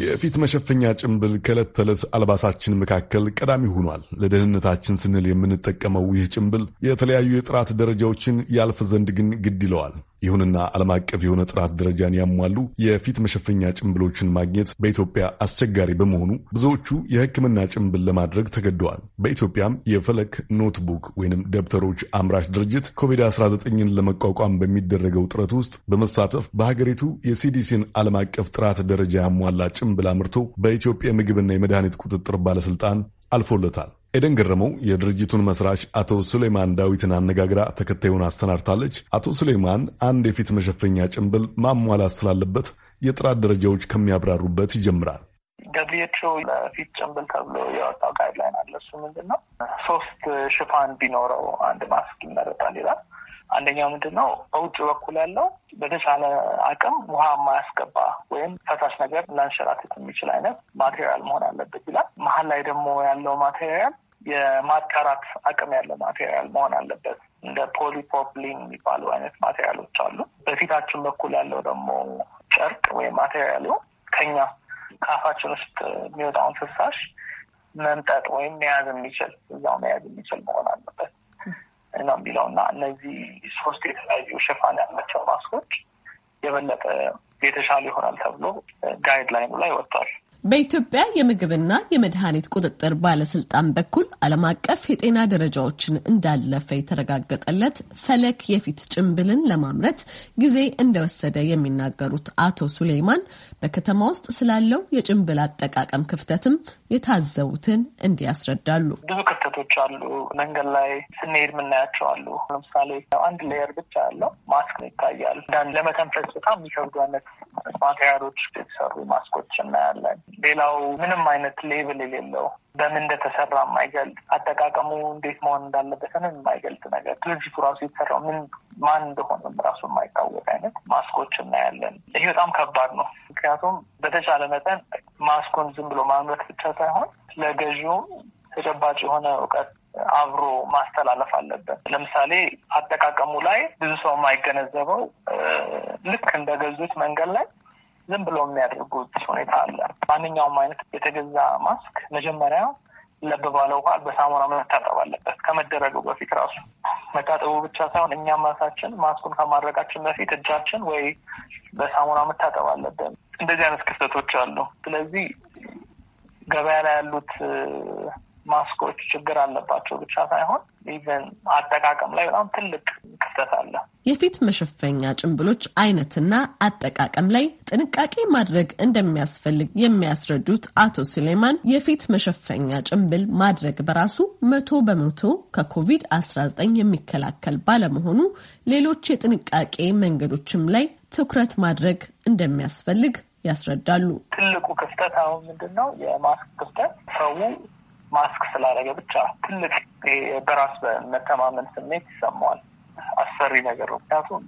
የፊት መሸፈኛ ጭንብል ከዕለት ተዕለት አልባሳችን መካከል ቀዳሚ ሆኗል። ለደህንነታችን ስንል የምንጠቀመው ይህ ጭንብል የተለያዩ የጥራት ደረጃዎችን ያልፍ ዘንድ ግን ግድ ይለዋል። ይሁንና ዓለም አቀፍ የሆነ ጥራት ደረጃን ያሟሉ የፊት መሸፈኛ ጭንብሎችን ማግኘት በኢትዮጵያ አስቸጋሪ በመሆኑ ብዙዎቹ የሕክምና ጭንብል ለማድረግ ተገደዋል። በኢትዮጵያም የፈለክ notebook ወይንም ደብተሮች አምራች ድርጅት ኮቪድ-19ን ለመቋቋም በሚደረገው ጥረት ውስጥ በመሳተፍ በሀገሪቱ የ CDCን ዓለም አቀፍ ጥራት ደረጃ ያሟላ ጭንብል አምርቶ በኢትዮጵያ ምግብና የመድኃኒት ቁጥጥር ባለስልጣን አልፎለታል። ኤደን ገረመው የድርጅቱን መስራች አቶ ሱሌማን ዳዊትን አነጋግራ ተከታዩን አሰናድታለች። አቶ ሱሌማን አንድ የፊት መሸፈኛ ጭንብል ማሟላት ስላለበት የጥራት ደረጃዎች ከሚያብራሩበት ይጀምራል። WHO ለፊት ጭንብል ተብሎ የወጣው guideline አለ። እሱ ምንድን ነው? ሶስት ሽፋን ቢኖረው አንድ ማስክ ይመረጣል ይላል። አንደኛው ምንድን ነው? በውጭ በኩል ያለው በተቻለ አቅም ውሃ የማያስገባ ወይም ፈሳሽ ነገር ሊያንሸራትት የሚችል አይነት material መሆን አለበት ይላል። መሀል ላይ ደግሞ ያለው material የማጣራት አቅም ያለው material መሆን አለበት። እንደ polypropylene የሚባሉ አይነት material ኦች አሉ። በፊታችን በኩል ያለው ደግሞ ጨርቅ ወይም material ኡ ከኛ ከአፋችን ውስጥ የሚወጣውን ፍሳሽ መምጠጥ ወይም መያዝ የሚችል እዛው መያዝ የሚችል መሆን አለበት ነው የሚለው እና እነዚህ ሶስት የተለያዩ ሽፋን ያላቸው ማስኮች የበለጠ የተሻለ ይሆናል ተብሎ guideline ኡ ላይ ወጥቷል። በኢትዮጵያ የምግብና የመድኃኒት ቁጥጥር ባለስልጣን በኩል ዓለም አቀፍ የጤና ደረጃዎችን እንዳለፈ የተረጋገጠለት ፈለክ የፊት ጭንብልን ለማምረት ጊዜ እንደወሰደ የሚናገሩት አቶ ሱሌይማን በከተማ ውስጥ ስላለው የጭንብል አጠቃቀም ክፍተትም የታዘቡትን እንዲህ ያስረዳሉ። ብዙ ክፍተቶች አሉ። መንገድ ላይ ስንሄድ የምናያቸው አሉ። ለምሳሌ አንድ layer ብቻ ያለው ማስክ ይታያል። ለመተንፈስ በጣም የሚከብዱ አይነት material ኦች የተሰሩ ማስኮች እናያለን። ሌላው ምንም አይነት label የሌለው በምን እንደተሰራ የማይገልጽ አጠቃቀሙ እንዴት መሆን እንዳለበትንም የማይገልጽ ነገር ድርጅቱ ራሱ የተሰራው ምን ማን እንደሆነም ራሱ የማይታወቅ አይነት ማስኮች እናያለን። ይሄ በጣም ከባድ ነው። ምክንያቱም በተቻለ መጠን ማስኮን ዝም ብሎ ማምረት ብቻ ሳይሆን ለገዢውም ተጨባጭ የሆነ እውቀት አብሮ ማስተላለፍ አለበት። ለምሳሌ አጠቃቀሙ ላይ ብዙ ሰው የማይገነዘበው ልክ እንደ ገዙት መንገድ ላይ ዝም ብሎ የሚያደርጉት ሁኔታ አለ። ማንኛውም አይነት የተገዛ ማስክ መጀመሪያ ለብ ባለ ውሃ በሳሙና መታጠብ አለበት። ከመደረጉ በፊት ራሱ መታጠቡ ብቻ ሳይሆን እኛም ራሳችን ማስኩን ከማድረጋችን በፊት እጃችን ወይ በሳሙና መታጠብ አለብን። እንደዚህ አይነት ክፍተቶች አሉ። ስለዚህ ገበያ ላይ ያሉት ማስኮች ችግር አለባቸው ብቻ ሳይሆን even አጠቃቀም ላይ በጣም ትልቅ ክፍተት አለ። የፊት መሸፈኛ ጭንብሎች አይነትና አጠቃቀም ላይ ጥንቃቄ ማድረግ እንደሚያስፈልግ የሚያስረዱት አቶ ሱሌማን የፊት መሸፈኛ ጭንብል ማድረግ በራሱ መቶ በመቶ ከኮቪድ አስራ ዘጠኝ የሚከላከል ባለመሆኑ ሌሎች የጥንቃቄ መንገዶችም ላይ ትኩረት ማድረግ እንደሚያስፈልግ ያስረዳሉ። ትልቁ ክፍተት አሁን ምንድን ነው? የማስክ ክፍተት ሰው ማስክ ስላደረገ ብቻ ትልቅ በራስ በመተማመን ስሜት ይሰማዋል። አስፈሪ ነገር ነው። ምክንያቱም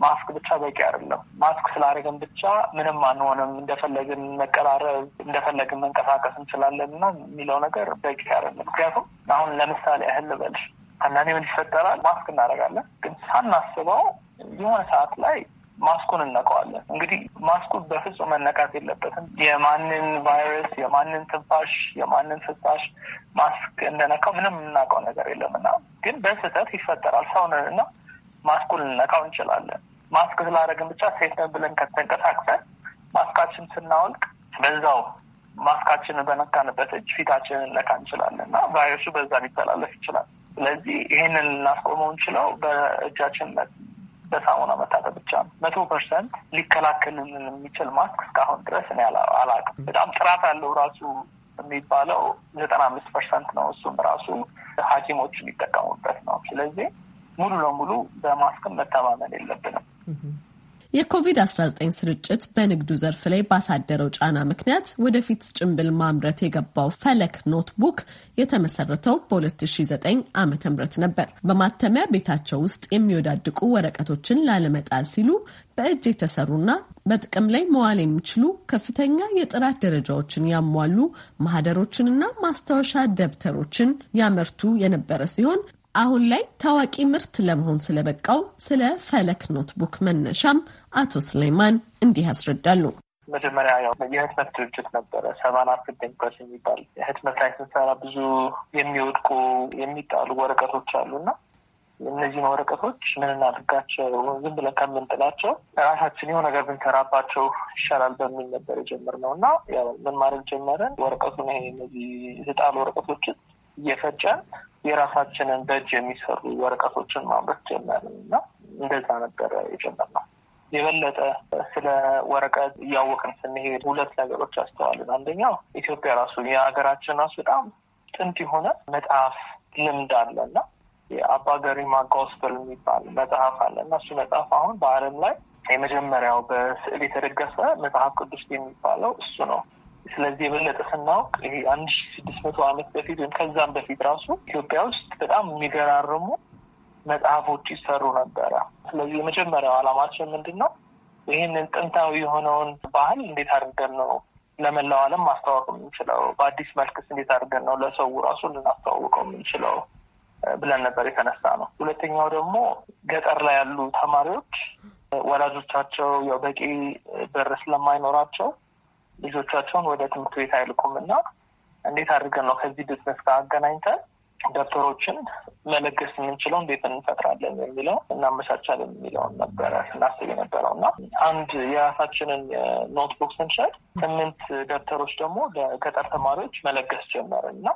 ማስክ ብቻ በቂ አይደለም። ማስክ ስላደረገን ብቻ ምንም አንሆንም፣ እንደፈለግን መቀራረብ፣ እንደፈለግን መንቀሳቀስ እንችላለን እና የሚለው ነገር በቂ አይደለም። ምክንያቱም አሁን ለምሳሌ ያህል ልበልሽ፣ አንዳንዴ ምን ይፈጠራል? ማስክ እናደርጋለን፣ ግን ሳናስበው የሆነ ሰዓት ላይ ማስኩን እንነካዋለን። እንግዲህ ማስኩ በፍጹም መነካት የለበትም። የማንን ቫይረስ፣ የማንን ትንፋሽ፣ የማንን ፍሳሽ ማስክ እንደነካው ምንም የምናውቀው ነገር የለም እና ግን በስህተት ይፈጠራል። ሰውንን እና ማስኩን ልነካው እንችላለን። ማስክ ስላደረግን ብቻ safe ነን ብለን ከተንቀሳቅሰን ማስካችን ስናወልቅ በዛው ማስካችንን በነካንበት እጅ ፊታችንን ልነካ እንችላለን እና ቫይረሱ በዛ ሊተላለፍ ይችላል። ስለዚህ ይህንን ልናስቆመው የምንችለው በእጃችን በሳሙና መታጠብ ብቻ መቶ percent ሊከላከልን የሚችል ማስክ እስካሁን ድረስ እኔ አላውቅም። በጣም ጥራት ያለው ራሱ የሚባለው ዘጠና አምስት percent ነው። እሱም ራሱ ሐኪሞች የሚጠቀሙበት ነው። ስለዚህ ሙሉ ለሙሉ በማስክም መተማመን የለብንም። የኮቪድ-19 ስርጭት በንግዱ ዘርፍ ላይ ባሳደረው ጫና ምክንያት ወደፊት ጭንብል ማምረት የገባው ፈለክ ኖትቡክ የተመሰረተው በ2009 ዓ ም ነበር። በማተሚያ ቤታቸው ውስጥ የሚወዳድቁ ወረቀቶችን ላለመጣል ሲሉ በእጅ የተሰሩና በጥቅም ላይ መዋል የሚችሉ ከፍተኛ የጥራት ደረጃዎችን ያሟሉ ማህደሮችንና ማስታወሻ ደብተሮችን ያመርቱ የነበረ ሲሆን አሁን ላይ ታዋቂ ምርት ለመሆን ስለበቃው ስለ ፈለክ ኖትቡክ መነሻም አቶ ሱሌማን እንዲህ ያስረዳሉ። መጀመሪያ ያው የህትመት ድርጅት ነበረ ሰባን ፕረስ የሚባል የህትመት ላይ ስንሰራ ብዙ የሚወድቁ የሚጣሉ ወረቀቶች አሉና እነዚህን ወረቀቶች ምን እናድርጋቸው? ዝም ብለን ከምንጥላቸው ራሳችን የሆነ ነገር ብንሰራባቸው ይሻላል በሚል ነበር የጀመርነው። እና ምን ማድረግ ጀመረን ወረቀቱን ይሄ እነዚህ የተጣሉ ወረቀቶችን እየፈጨን የራሳችንን በእጅ የሚሰሩ ወረቀቶችን ማምረት ጀመርን እና እንደዛ ነበረ የጀመርነው። የበለጠ ስለ ወረቀት እያወቅን ስንሄድ ሁለት ነገሮች አስተዋልን። አንደኛው ኢትዮጵያ ራሱ የሀገራችን ራሱ በጣም ጥንት የሆነ መጽሐፍ ልምድ አለ እና የአባ ገሪማ ጎስፐል የሚባል መጽሐፍ አለ እና እሱ መጽሐፍ አሁን በዓለም ላይ የመጀመሪያው በስዕል የተደገፈ መጽሐፍ ቅዱስ የሚባለው እሱ ነው። ስለዚህ የበለጠ ስናውቅ አንድ ሺ ስድስት መቶ ዓመት በፊት ወይም ከዛም በፊት ራሱ ኢትዮጵያ ውስጥ በጣም የሚገራርሙ መጽሐፎች ይሰሩ ነበረ። ስለዚህ የመጀመሪያው ዓላማችን ምንድን ነው? ይህንን ጥንታዊ የሆነውን ባህል እንዴት አድርገን ነው ለመላው ዓለም ማስተዋወቅ የምንችለው? በአዲስ መልክስ እንዴት አድርገን ነው ለሰው ራሱ ልናስተዋውቀው የምንችለው ብለን ነበር የተነሳ ነው። ሁለተኛው ደግሞ ገጠር ላይ ያሉ ተማሪዎች ወላጆቻቸው ያው በቂ ብር ስለማይኖራቸው ልጆቻቸውን ወደ ትምህርት ቤት አይልኩም እና እንዴት አድርገን ነው ከዚህ ቢዝነስ ጋር አገናኝተን ደብተሮችን መለገስ የምንችለው እንዴት እንፈጥራለን የሚለው እናመቻቻለን የሚለውን ነበረ ስናስብ የነበረው እና አንድ የራሳችንን notebook ስንሸጥ ስምንት ደብተሮች ደግሞ ለገጠር ተማሪዎች መለገስ ጀመርን እና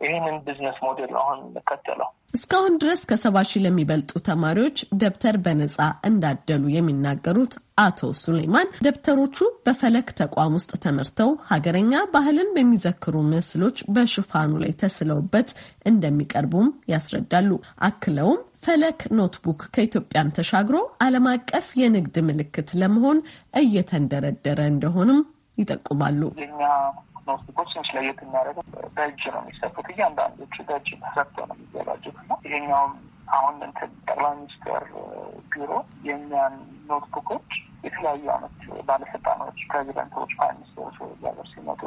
ይህንን business model ነው አሁን የምንከተለው። እስካሁን ድረስ ከሰባ ሺህ ለሚበልጡ ተማሪዎች ደብተር በነጻ እንዳደሉ የሚናገሩት አቶ ሱሌማን ደብተሮቹ በፈለክ ተቋም ውስጥ ተመርተው ሀገረኛ ባህልን በሚዘክሩ ምስሎች በሽፋኑ ላይ ተስለውበት እንደሚቀርቡም ያስረዳሉ። አክለውም ፈለክ ኖትቡክ ከኢትዮጵያም ተሻግሮ ዓለም አቀፍ የንግድ ምልክት ለመሆን እየተንደረደረ እንደሆንም ይጠቁማሉ። notebook ኦች ትንሽ ለየት የሚያደርገው በእጅ ነው የሚሰፉት። እያንዳንዶቹ በእጅ ተሰፍተው ነው የሚዘጋጁት እና ይሄኛውም አሁን እንትን ጠቅላይ ሚኒስትር ቢሮ የእኛን notebook ኦች የተለያዩ አመት ባለስልጣኖች፣ ፕሬዚደንቶች፣ prime minister ኦች ወደዚህ ሀገር ሲመጡ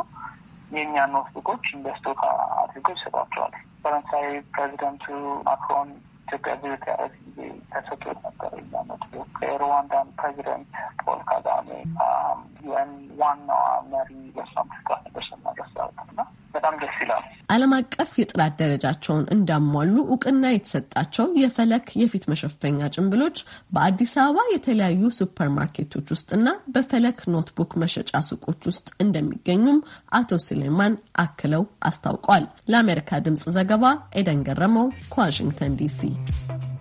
የእኛን notebook ኦች እንደ ስጦታ አድርገው ይሰጧቸዋል። ፈረንሳይ ፕሬዚደንቱ ማክሮን ኢትዮጵያ visit ያደረግ ጊዜ ተሰጥቶት ነበር notebook። የሩዋንዳን ፕሬዚደንት ፖል ካጋሜ UN ዋናዋ መሪ በሷም ትስጣት ነበር ስናደርሳት እና በጣም ደስ ይላል። ዓለም አቀፍ የጥራት ደረጃቸውን እንዳሟሉ እውቅና የተሰጣቸው የፈለክ የፊት መሸፈኛ ጭንብሎች በአዲስ አበባ የተለያዩ ሱፐር ማርኬቶች ውስጥና በፈለክ notebook መሸጫ ሱቆች ውስጥ እንደሚገኙም አቶ ሱሌማን አክለው አስታውቋል። ለአሜሪካ ድምጽ ዘገባ ኤደን ገረመው ከዋሽንግተን ዲሲ